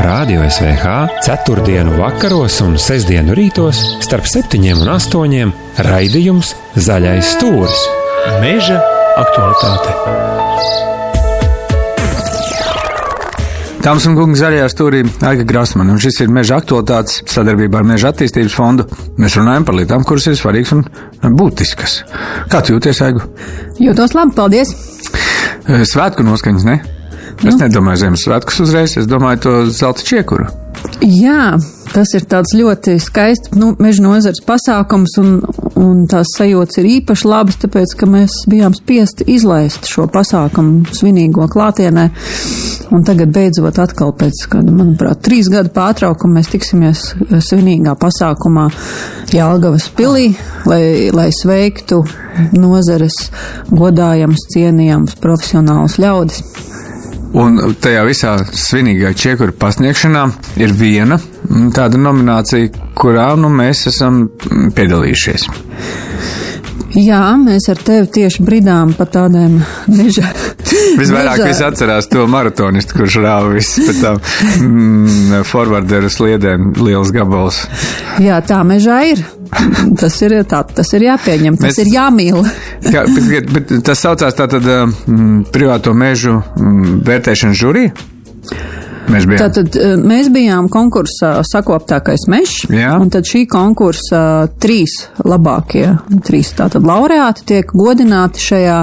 Rādio SVH ceturtdienu vakaros un sestdienu rītos starp septiņiem un astoņiem raidījums Zaļais stūris. Meža aktualitāte. Dāmas un kungi, zaļajā stūrī Aika Grasmana, un šis ir meža aktualitātes sadarbībā ar Meža attīstības fondu. Mēs runājam par lietām, kuras ir svarīgas un būtiskas. Kā tu jūties, Aigu? Jūtos labi, paldies! Svētku noskaņas, ne? Es nu. nedomāju Ziemassvētkus uzreiz, es domāju to zelta čiekuru. Jā, tas ir tāds ļoti skaists nu, meža nozars pasākums, un, un tās sajūtas ir īpaši labas, tāpēc, ka mēs bijām spiesti izlaist šo pasākumu svinīgo klātienē. Un tagad beidzot atkal pēc, kāda, manuprāt, trīs gadu pārtraukuma mēs tiksimies svinīgā pasākumā Jālgavas pilī, lai, lai sveiktu nozares godājams, cienījams profesionālus ļaudis. Un tajā visā svinīgajā čiekura pasniegšanā ir viena mm, tāda nominācija, kurā nu, mēs esam piedalījušies. Jā, mēs ar tevi tieši bridām pa tādiem meža. Visvairāk meža... visi atcerās to maratonistu, kurš rāva visu pēc tam mm, forwarderu sliedēm liels gabals. Jā, tā mežā ir. Tas ir, tā, tas ir jāpieņem, tas Mēs, ir jāmīl. jā, bet, bet tas saucās tātad mm, privāto mežu mm, vērtēšanas žurija? Mēs bijām. Tātad eh, mēs bijām konkursā sakoptākais mežs, Jā. un tad šī konkursa trīs labākie, trīs tātad laureāti tiek godināti šajā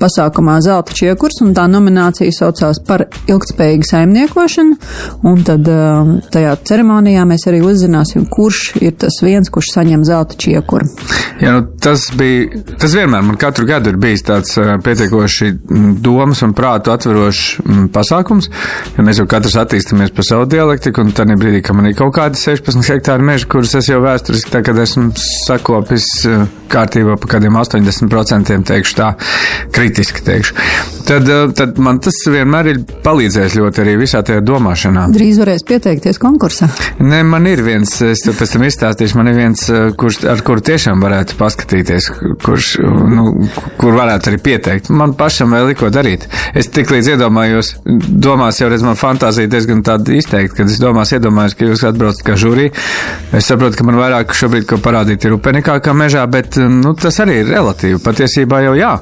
pasākumā Zelta čiekurs, un tā nominācija saucās par ilgtspējīgu saimniekošanu, un tad eh, tajā ceremonijā mēs arī uzzināsim, kurš ir tas viens, kurš saņem Zelta čiekuru. Jā, nu, tas bija, tas vienmēr man katru gadu ir bijis tāds eh, pietiekoši domas un prātu atverošs pasākums, jo mēs jau katrs attīstāmies pa savu dialektiku, un tad brīdī, kad man ir kaut kādi 16 hektāri meža, kurus es jau vēsturiski, tā, kad esmu sakopis eh, kārtībā pa kādiem 80% teikšu tā, kritiski teikšu, tad, eh, tad man tas vienmēr ir palīdzējis ļoti arī visā tajā domāšanā. Drīz varēs pieteikties konkursā. Nē, man ir viens, es to pēc tam izstāstīšu, man ir viens, eh, kurš, ar kuru tiešām varētu paskatīties, kurš, nu, kur varētu arī pieteikt. Man pašam vēl ir ko darīt. Es tik līdz iedomājos, domās jau redz man fantāzija diezgan tāda izteikta, kad es domās, iedomājos, ka jūs atbraucat kā žūrī. Es saprotu, ka man vairāk šobrīd, ko parādīt, ir upenikā kā mežā, bet, nu, tas arī ir relatīvi. Patiesībā jau jā.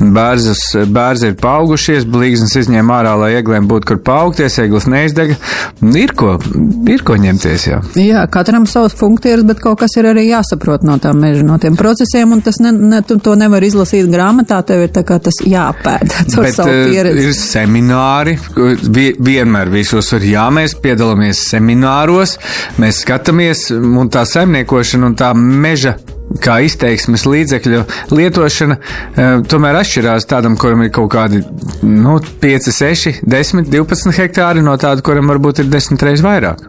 Bērzas, bērzi ir paaugušies, blīznes izņēma ārā, lai eglēm būtu kur paaugties, eglis neizdega. Ir ko, ir ko ņemties, jā. Jā, katram savs funkcijas, bet kaut kas ir arī jāsaprot no tām meža, no tiem procesiem, un tas ne, ne, tu to nevar izlasīt grāmatā, tev ir tā kā tas jāpēd. Bet, uh, ir semināri, vienmēr visus uzsver, jā, mēs piedalāmies semināros, mēs skatāmies, un tā saimniekošana un tā meža kā izteiksmes līdzekļu lietošana e, tomēr atšķirās tādam, kuram ir kaut kādi nu, 5, 6, 10, 12 hektāri, no tāda, kuram varbūt ir 10 reizes vairāk.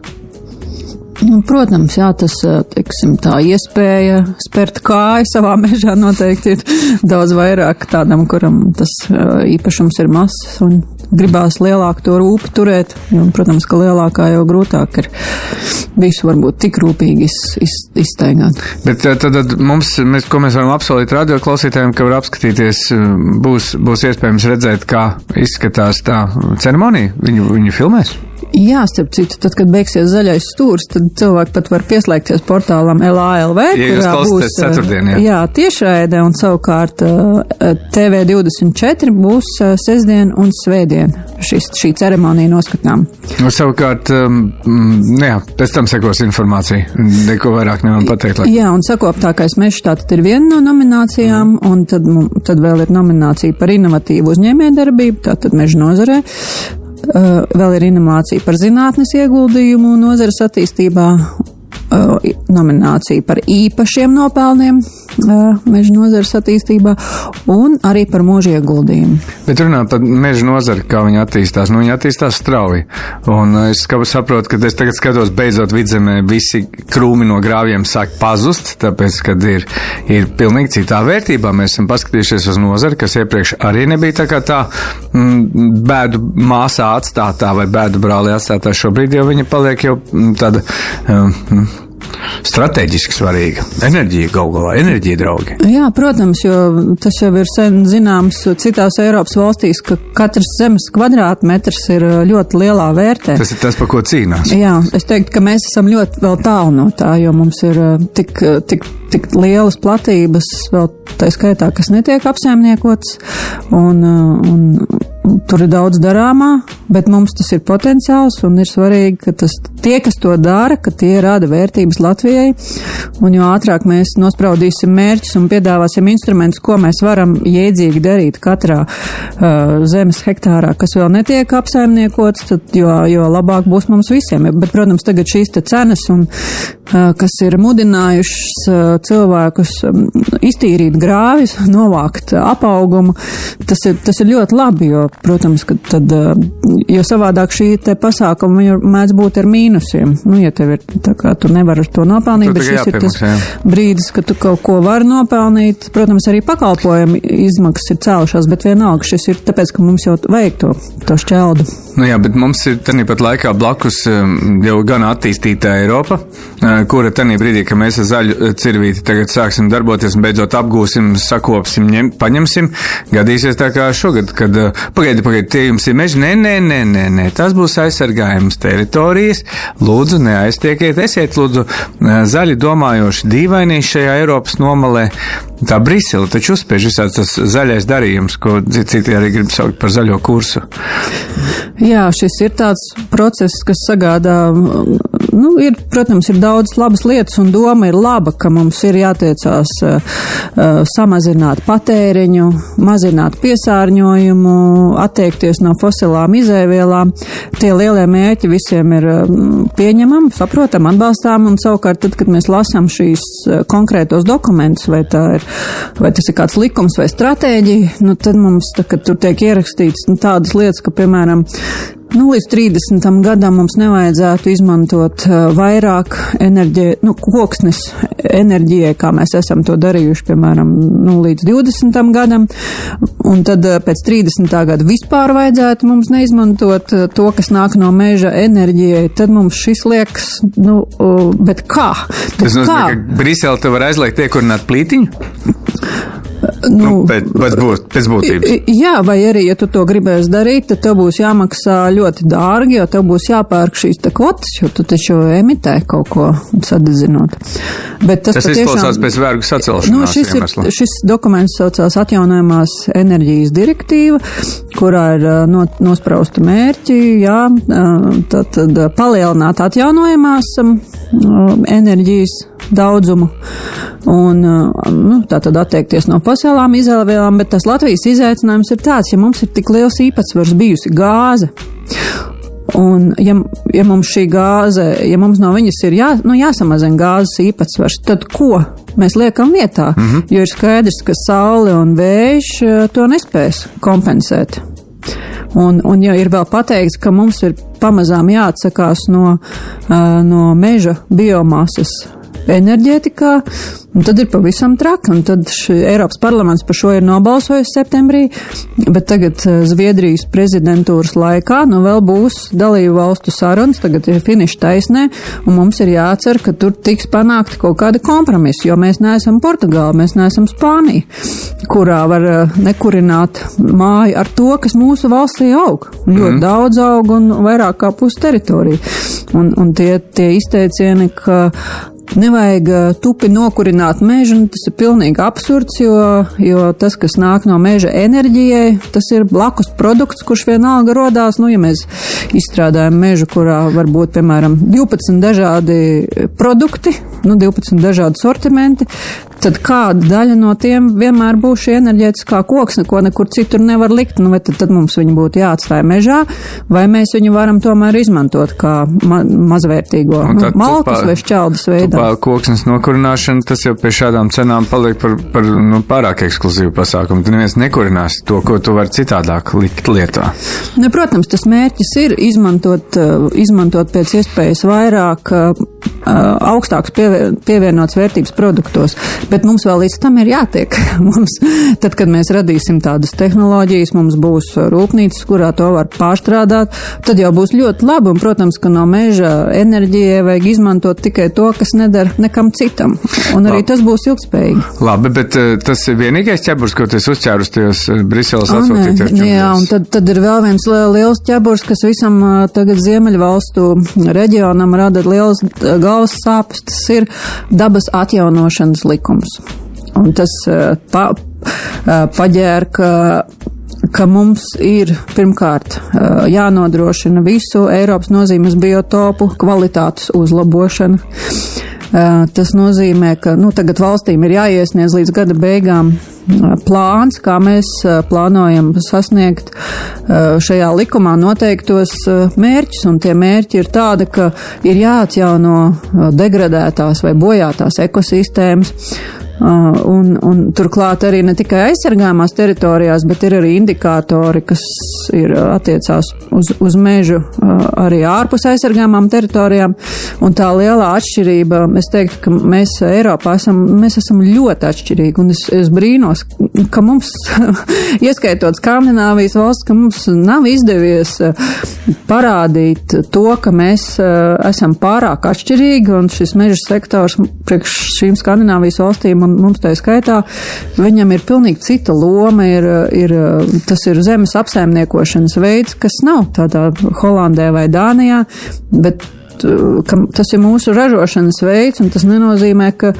Nu, protams, jā, tas teiksim, tā iespēja spērt kāju savā mežā noteikti ir daudz vairāk tādam, kuram tas īpašums ir mazs un gribās lielāku to rūpi turēt. Un, protams, ka lielākā jau grūtāk ir visu varbūt tik rūpīgi iz, iz, iztaigāt. Bet tad, tad mums, mēs, ko mēs varam apsolīt radio klausītājiem, ka var apskatīties, būs, būs iespējams redzēt, kā izskatās tā ceremonija. Viņu, viņu filmēs? Jā, starp citu, tad, kad beigsies zaļais stūrs, tad cilvēki pat var pieslēgties portālam LALV, ja kurā būs ceturtdien, jā. jā, tiešraide, un savukārt TV24 būs sestdien un svētdien šis, šī ceremonija noskatām. Nu, savukārt, um, jā, pēc tam sekos informācija, neko vairāk nevaram pateikt. Lai. Jā, un sakoptākais mežs tātad ir viena no nominācijām, mm. un tad, tad vēl ir nominācija par inovatīvu uzņēmējdarbību, tātad meža nozarē. Uh, vēl ir inovācija par zinātnes ieguldījumu nozares attīstībā. Uh, nomināciju par īpašiem nopelniem meža nozares attīstībā un arī par mūža ieguldījumu. Bet runājot par meža nozari, kā viņa attīstās, nu viņa attīstās strauji. Un es saprotu, ka es tagad skatos, beidzot vidzemē visi krūmi no grāvjiem sāk pazust, tāpēc, kad ir, ir pilnīgi citā vērtībā. Mēs esam paskatījušies uz nozari, kas iepriekš arī nebija tā kā tā m, bēdu māsā atstātā vai bēdu brālī atstātā. Šobrīd jau viņa paliek jau tāda. Um, strateģiski svarīga. Enerģija galu galā, enerģija draugi. Jā, protams, jo tas jau ir sen zināms citās Eiropas valstīs, ka katrs zemes kvadrātmetrs ir ļoti lielā vērtē. Tas ir tas, par ko cīnās. Jā, es teiktu, ka mēs esam ļoti vēl tālu no tā, jo mums ir tik, tik, tik lielas platības, vēl tā skaitā, kas netiek apsaimniekots, un, un, Tur ir daudz darāmā, bet mums tas ir potenciāls un ir svarīgi, ka tas, tie, kas to dara, ka tie rada vērtības Latvijai. Un jo ātrāk mēs nospraudīsim mērķus un piedāvāsim instrumentus, ko mēs varam jēdzīgi darīt katrā uh, zemes hektārā, kas vēl netiek apsaimniekots, tad jo, jo labāk būs mums visiem. Bet, protams, tagad šīs cenas, un, uh, kas ir mudinājušas uh, cilvēkus um, iztīrīt grāvis, novākt apaugumu, tas ir, tas ir ļoti labi, jo protams, ka tad, eh, jo savādāk šī te pasākuma mēdz būt ar mīnusiem. Nu, ja tev ir tā kā tu nevari ar to nopelnīt, bet šis ir tas jā. brīdis, kad tu kaut ko vari nopelnīt. Protams, arī pakalpojumu izmaksas ir cēlušās, bet vienalga šis ir tāpēc, ka mums jau vajag to, to šķeldu. Nu jā, bet mums ir tāpat laikā blakus um, jau gan attīstīta Eiropa, uh, kura tajā brīdī, kad mēs ar zaļu uh, cirvīti tagad sāksim darboties un beidzot apgūsim, sakopsim, ņem, paņemsim, gadīsies tā kā šogad, kad uh, pagaidi, pagaidi, tie jums ir meži, nē, nē, nē, nē, nē, tas būs aizsargājums teritorijas, lūdzu neaiztiekiet, esiet lūdzu zaļi domājoši dīvainī šajā Eiropas nomalē. Tā Brisele taču uzspiež visāds tas zaļais darījums, ko citi arī grib saukt par zaļo kursu. Jā, šis ir tāds process, kas sagādā, nu, ir, protams, ir daudz labas lietas, un doma ir laba, ka mums ir jātiecās uh, samazināt patēriņu, mazināt piesārņojumu, attiekties no fosilām izēvielām. Tie lielie mērķi visiem ir uh, pieņemami, saprotam, atbalstām, un savukārt tad, kad mēs lasām šīs konkrētos dokumentus, vai ir, vai tas ir kāds likums vai stratēģija, nu, tad mums, tā, kad tur tiek ierakstīts nu, tādas lietas, ka, piemēram, Nu, līdz 30. gadam mums nevajadzētu izmantot uh, vairāk enerģiju, nu, koksnes enerģijai, kā mēs esam to darījuši, piemēram, nu, līdz 20. gadam. Un tad uh, pēc 30. gada vispār vajadzētu mums neizmantot uh, to, kas nāk no meža enerģijai. Tad mums šis liekas, nu, bet kā? Tas nozīmē, ka Brisele te var aizliegt iekurināt plītiņu? Nu, nu, pēc, pēc, būt, pēc būtības. Jā, vai arī, ja tu to gribēsi darīt, tad tev būs jāmaksā ļoti dārgi, jo tev būs jāpērk šīs te kvotas, jo tu taču emitē kaut ko sadedzinot. Bet tas, tas patiešām, izklausās pēc vergu sacelšanās. Nu, šis, iemesla. ir, šis dokuments saucās atjaunojumās enerģijas direktīva, kurā ir no, nosprausta mērķi, jā, tad, tad palielināt atjaunojumās enerģijas daudzumu un nu, tā tad atteikties no fosilām izēvielām, bet tas Latvijas izaicinājums ir tāds, ja mums ir tik liels īpatsvars bijusi gāze. Un, ja, ja mums šī gāze, ja mums no viņas ir jā, nu, jāsamazina gāzes īpatsvars, tad ko mēs liekam vietā? Mm -hmm. Jo ir skaidrs, ka saule un vējš to nespēs kompensēt. Un, un ja ir vēl pateikts, ka mums ir pamazām jāatsakās no, no meža biomasas enerģētikā, tad ir pavisam traki, un tad Eiropas parlaments par šo ir nobalsojis septembrī, bet tagad eh, Zviedrijas prezidentūras laikā, nu vēl būs dalību valstu sarunas, tagad ir finiša taisnē, un mums ir jācer, ka tur tiks panākti kaut kādi kompromisi, jo mēs neesam Portugāla, mēs neesam Spānija, kurā var eh, nekurināt māju ar to, kas mūsu valstī aug. Ļoti mm. daudz aug un vairāk kā pus teritoriju. Un, un tie, tie izteicieni, ka Nevajag uh, tupi nokurināt mežu, tas ir pilnīgi absurds, jo, jo tas, kas nāk no meža enerģijai, tas ir blakus produkts, kurš vienalga rodās. Nu, ja mēs izstrādājam mežu, kurā var būt, piemēram, 12 dažādi produkti, nu, 12 dažādi sortimenti, tad kāda daļa no tiem vienmēr būs šī enerģētiskā koksne, ko nekur citur nevar likt. Nu, tad, tad mums viņi būtu jāatstāj mežā, vai mēs viņu varam tomēr izmantot kā ma mazvērtīgo nu, malkas vai šķeldas veidā koksnes nokurināšana, tas jau pie šādām cenām paliek par, par nu, pārāk ekskluzīvu pasākumu. Tu neviens nekurinās to, ko tu vari citādāk likt lietā. Ne, protams, tas mērķis ir izmantot, eh, izmantot pēc iespējas vairāk augstāks pievienots vērtības produktos. Bet mums vēl līdz tam ir jātiek. mums, tad, kad mēs radīsim tādas tehnoloģijas, mums būs rūpnīcas, kurā to var pārstrādāt, tad jau būs ļoti labi. Un, protams, ka no meža enerģijai vajag izmantot tikai to, kas nedara nekam citam. Un arī labi. tas būs ilgspējīgi. Labi, bet tas ir vienīgais ķeburs, ko tu uzķērus tajos Briseles atsūtītajos. Jā, un tad, tad ir vēl viens liels ķeburs, kas visam tagad Ziemeļvalstu reģionam rada liels galvas sāpes, tas ir dabas atjaunošanas likums. Un tas eh, pa, eh, paģēr, ka ka mums ir pirmkārt eh, jānodrošina visu Eiropas nozīmes biotopu kvalitātes uzlabošana. Tas nozīmē, ka nu, tagad valstīm ir jāiesniedz līdz gada beigām plāns, kā mēs plānojam sasniegt šajā likumā noteiktos mērķus, un tie mērķi ir tādi, ka ir jāatjauno degradētās vai bojātās ekosistēmas, Un, un turklāt arī ne tikai aizsargāmās teritorijās, bet ir arī indikātori, kas ir attiecās uz, uz mežu arī ārpus aizsargāmām teritorijām. Un tā lielā atšķirība, es teiktu, ka mēs Eiropā esam, mēs esam ļoti atšķirīgi. Un es, es brīnos, ka mums, ieskaitot Skandināvijas valsts, ka mums nav izdevies parādīt to, ka mēs esam pārāk atšķirīgi un šis meža sektors priekš šīm Skandināvijas valstīm un mums tā skaitā, viņam ir pilnīgi cita loma, ir, ir, tas ir zemes apsaimniekošanas veids, kas nav tādā Holandē vai Dānijā, bet ka tas ir mūsu ražošanas veids, un tas nenozīmē, ka,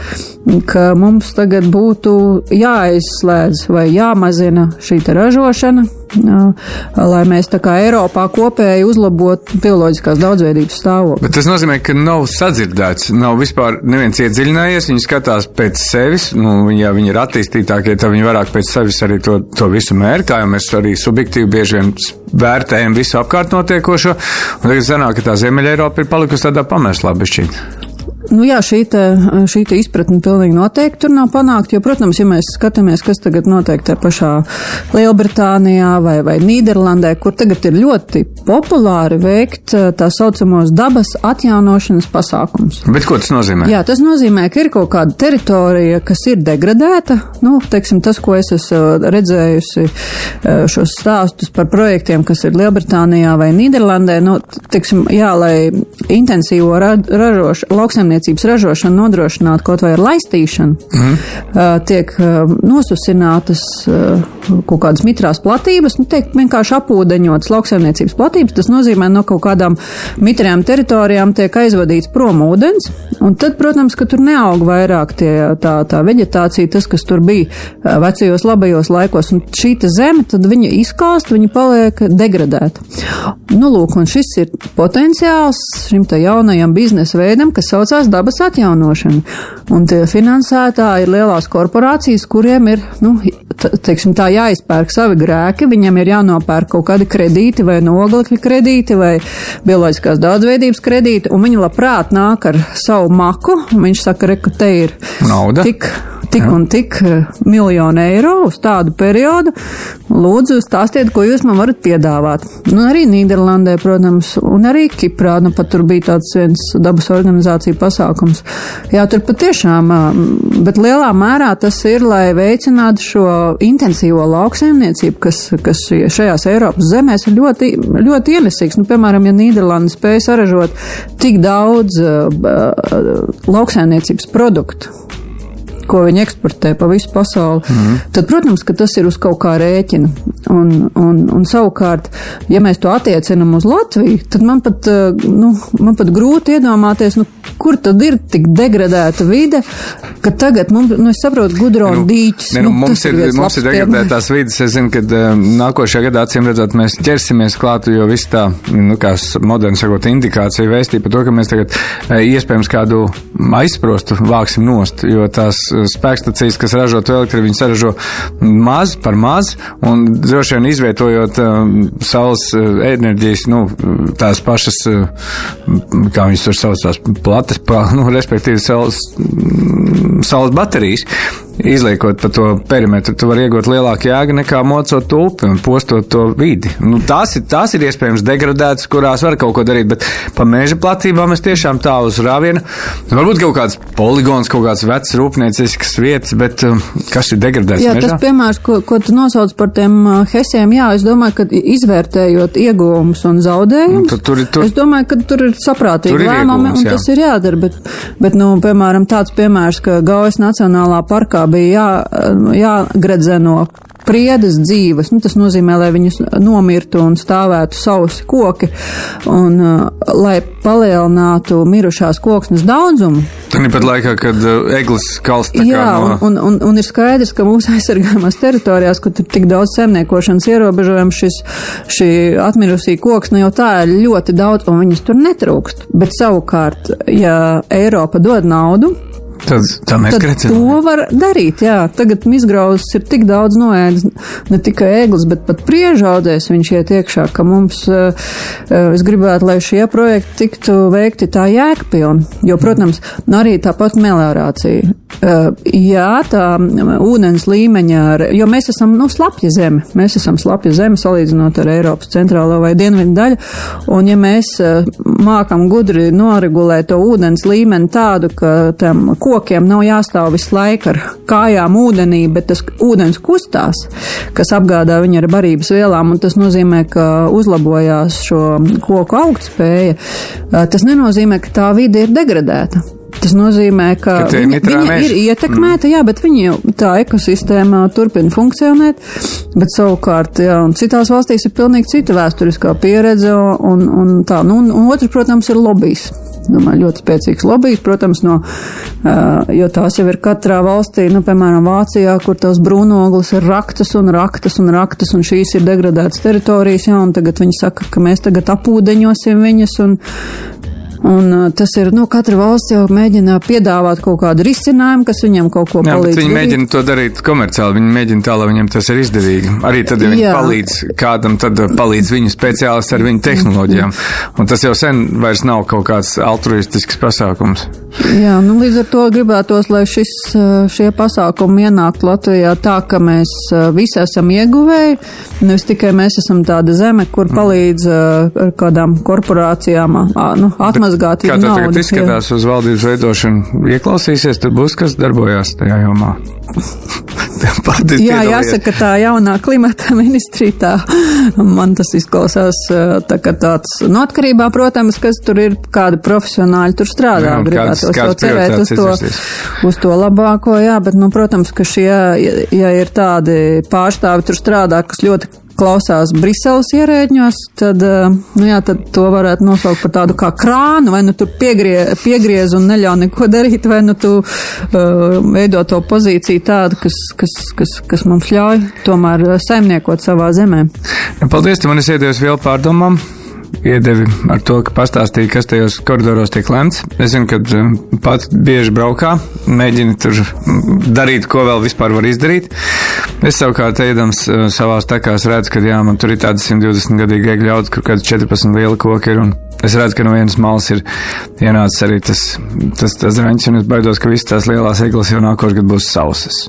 ka mums tagad būtu jāizslēdz vai jāmazina šī ražošana, lai mēs tā kā Eiropā kopēji uzlabotu bioloģiskās daudzveidības stāvokli. Bet tas nozīmē, ka nav sadzirdēts, nav vispār neviens iedziļinājies, viņi skatās pēc sevis, nu, ja viņi ir attīstītākie, tad viņi vairāk pēc sevis arī to, to visu mērķi, kā jau mēs arī subjektīvi bieži vien vērtējam visu apkārt notiekošo, un tagad sanāk, ka tā Ziemeļa Eiropa ir palikusi tādā pamērslā bešķīt. Nu jā, šī, te, šī te izpratne pilnīgi noteikti tur nav panākta, jo, protams, ja mēs skatāmies, kas tagad notiek te pašā Lielbritānijā vai, vai Nīderlandē, kur tagad ir ļoti populāri veikt eh, tā saucamos dabas atjaunošanas pasākums. Bet ko tas nozīmē? Jā, tas nozīmē, ka ir kaut kāda teritorija, kas ir degradēta, nu, teiksim, tas, ko es esmu redzējusi eh, šos stāstus par projektiem, kas ir Lielbritānijā vai Nīderlandē, nu, teiksim, jā, lai intensīvo ražošu lauksaimniecību lauksaimniecības ražošanu nodrošināt kaut vai ar laistīšanu, mm. tiek nosusinātas kaut kādas mitrās platības, nu, tiek vienkārši apūdeņotas lauksaimniecības platības. Tas nozīmē, no kaut kādām mitrajām teritorijām tiek aizvadīts prom ūdens, un tad, protams, ka tur neaug vairāk tie, tā, tā veģetācija, tas, kas tur bija vecajos labajos laikos, un šī zeme, tad viņa izkāst, viņa paliek degradēta. Nu, lūk, un šis ir potenciāls šim te jaunajam biznesa veidam, kas saucās saucās dabas atjaunošana. Un tie finansētāji ir lielās korporācijas, kuriem ir, nu, teiksim tā, jāizpērk savi grēki, viņam ir jānopērk kaut kādi kredīti vai noglekļa kredīti vai bioloģiskās daudzveidības kredīti, un viņi labprāt nāk ar savu maku, un viņš saka, re, ka te ir nauda. Tik, tik un tik eh, miljonu eiro uz tādu periodu. Lūdzu, stāstiet, ko jūs man varat piedāvāt. Nu, arī Nīderlandē, protams, un arī Kiprā, nu pat tur bija tāds viens dabas organizācija pasākums. Jā, tur patiešām, bet lielā mērā tas ir, lai veicinātu šo intensīvo lauksaimniecību, kas, kas šajās Eiropas zemēs ir ļoti, ļoti ienesīgs. Nu, piemēram, ja Nīderlanda spēja saražot tik daudz uh, lauksaimniecības produktu, ko viņi eksportē pa visu pasauli, mm -hmm. tad, protams, ka tas ir uz kaut kā rēķina. Un, un, un savukārt, ja mēs to attiecinam uz Latviju, tad man pat, eh, nu, man pat grūti iedomāties, nu, kur tad ir tik degradēta vide, ka tagad mums, nu, es saprotu, gudrona nu, dīķis. Ne, nu, nu, mums ir, ir mums ir degradētās vidas, es zinu, ka um, nākošajā gadā acīm redzot, mēs ķersimies klāt, jo viss tā, nu, kā moderni sakot, indikācija vēstīja par to, ka mēs tagad iespējams kādu aizsprostu vāksim nost, jo tās spēkstacijas, kas ražo to elektrību, viņi saražo maz par maz, un droši vien izvietojot uh, saules uh, enerģijas, nu, tās pašas, uh, kā viņas tur sauc, tās plates, nu, respektīvi saules, saules baterijas, izliekot pa to perimetru, tu vari iegūt lielāku jēgu nekā mocot to upi un postot to vidi. Nu, tās, ir, tās ir iespējams degradētas, kurās var kaut ko darīt, bet pa meža platībām es tiešām tā uz rāvienu. Varbūt kaut kāds poligons, kaut kāds vecs rūpniecisks vietas, bet um, kas ir degradēts Jā, mežā? tas piemērs, ko, ko tu nosauc par tiem uh, hesiem, jā, es domāju, ka izvērtējot ieguvumus un zaudējumus, Nu, tur tur- es domāju, ka tur ir saprātīgi lēmumi, un jā. tas ir jādara, bet, bet, nu, piemēram, tāds piemērs, ka Gaujas Nacionālā parkā bija jā, uh, jāgredzeno priedes dzīves, nu, tas nozīmē, lai viņas nomirtu un stāvētu sausi koki, un uh, lai palielinātu mirušās koksnes daudzumu, Tāpat laikā, kad uh, eglis kalst tā Jā, no. un, un, un ir skaidrs, ka mūsu aizsargājumās teritorijās, kur ir tik daudz zemniekošanas ierobežojumu, šis, šī atmirusī koks, nu jau tā ir ļoti daudz, un viņas tur netrūkst. Bet savukārt, ja Eiropa dod naudu, Tad tā mēs grecinām. to var darīt, jā. Tagad mizgrauzes ir tik daudz noēdis, ne tikai ēglis, bet pat priežaudēs viņš iet iekšā, ka mums, eh, eh, es gribētu, lai šie projekti tiktu veikti tā jēgpilni. Jo, protams, nu arī tāpat meliorācija. Eh, Jā, tā mm, ūdens līmeņa, jo mēs esam, nu, slapja zeme. Mēs esam slapja zeme salīdzinot ar Eiropas centrālo vai dienvidu daļu. Un ja mēs mākam gudri noregulēt to ūdens līmeni tādu, ka tam kokiem nav jāstāv visu laiku ar kājām ūdenī, bet tas ūdens kustās, kas apgādā viņu ar barības vielām, un tas nozīmē, ka uzlabojās šo koku augtspēja. Tas nenozīmē, ka tā vide ir degradēta. Tas nozīmē, ka, Ka viņa, viņa ir ietekmēta, jā, bet viņa tā ekosistēmā turpina funkcionēt, bet savukārt, jā, un citās valstīs ir pilnīgi cita vēsturiskā pieredze, un, un tā, nu, un, un otrs, protams, ir lobbijs. Domāju, ļoti spēcīgs lobbijs, protams, no, uh, jo tās jau ir katrā valstī, nu, piemēram, Vācijā, kur tās brūnoglis ir raktas un raktas un raktas, un šīs ir degradētas teritorijas, jā, un tagad viņi saka, ka mēs tagad apūdeņosim viņas, un, Un tas ir, nu, katra valsts jau mēģina piedāvāt kaut kādu risinājumu, kas viņam kaut ko Jā, bet palīdz. viņi darīt. mēģina to darīt komerciāli. Viņi mēģina tā, lai viņiem tas ir izdevīgi. Arī tad, ja viņi Jā. palīdz kādam, tad palīdz viņu speciālisti ar viņu tehnoloģijām. Un tas jau sen vairs nav kaut kāds altruistisks pasākums. Jā, nu, līdz ar to gribētos, lai šis, šie pasākumi ienāktu Latvijā tā, ka mēs visi esam ieguvēji, nevis tikai mēs esam tāda zeme, kur palīdz ar kādām korporācijām nu, atmazgāt Kā viņu tā naudu. tagad izskatās uz valdības veidošanu? Ieklausīsies, tur būs kas darbojās tajā jomā. Paldies, Jā, jāsaka, tā jaunā klimata ministrija, tā, man tas izklausās tā kā tāds, no atkarībā, protams, kas tur ir, kādi profesionāļi tur strādā. Jā, Gribētos jau cerēt uz to, izvirzīs. uz to labāko, jā, bet, nu, protams, ka šie, ja, ja ir tādi pārstāvi tur strādā, kas ļoti klausās Briseles ierēģņos, tad, uh, nu jā, tad to varētu nosaukt par tādu kā krānu, vai nu tu piegrie, piegriez un neļauj neko darīt, vai nu tu uh, veido to pozīciju tādu, kas, kas, kas, kas mums ļauj tomēr uh, saimniekot savā zemē. Ja, Paldies, tu man esi iedevis vēl pārdomām. Iedevi ar to, ka pastāstīja, kas tajos koridoros tiek lemts. Es zinu, ka um, pats bieži braukā, mēģina tur mm, darīt, ko vēl vispār var izdarīt. Es savukārt, ejams uh, savās takās, redzu, ka jā, man tur ir tāda 120 gadīga egļa ļaudis, kur kāds 14 liela koki ir. Es redzu, ka no vienas malas ir ienācis arī tas, tas, tas raņķis, un es baidos, ka visas tās lielās eglis jau nākošais gads būs sausas.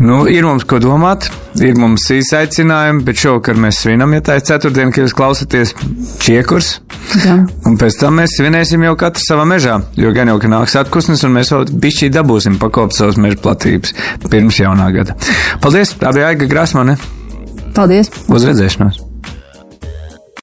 Nu, ir mums ko domāt, ir mums izaicinājumi, bet šovakar mēs svinam, ja tā ir ceturtdiena, kad jūs klausāties čiekurs. Jā. Un pēc tam mēs svinēsim jau katru savā mežā, jo gan jau, ka nāks atkusnes, un mēs vēl bišķī dabūsim pakopt savas meža platības pirms jaunā gada. Paldies, tā bija Aiga Grasmane. Paldies! Uz redzēšanos!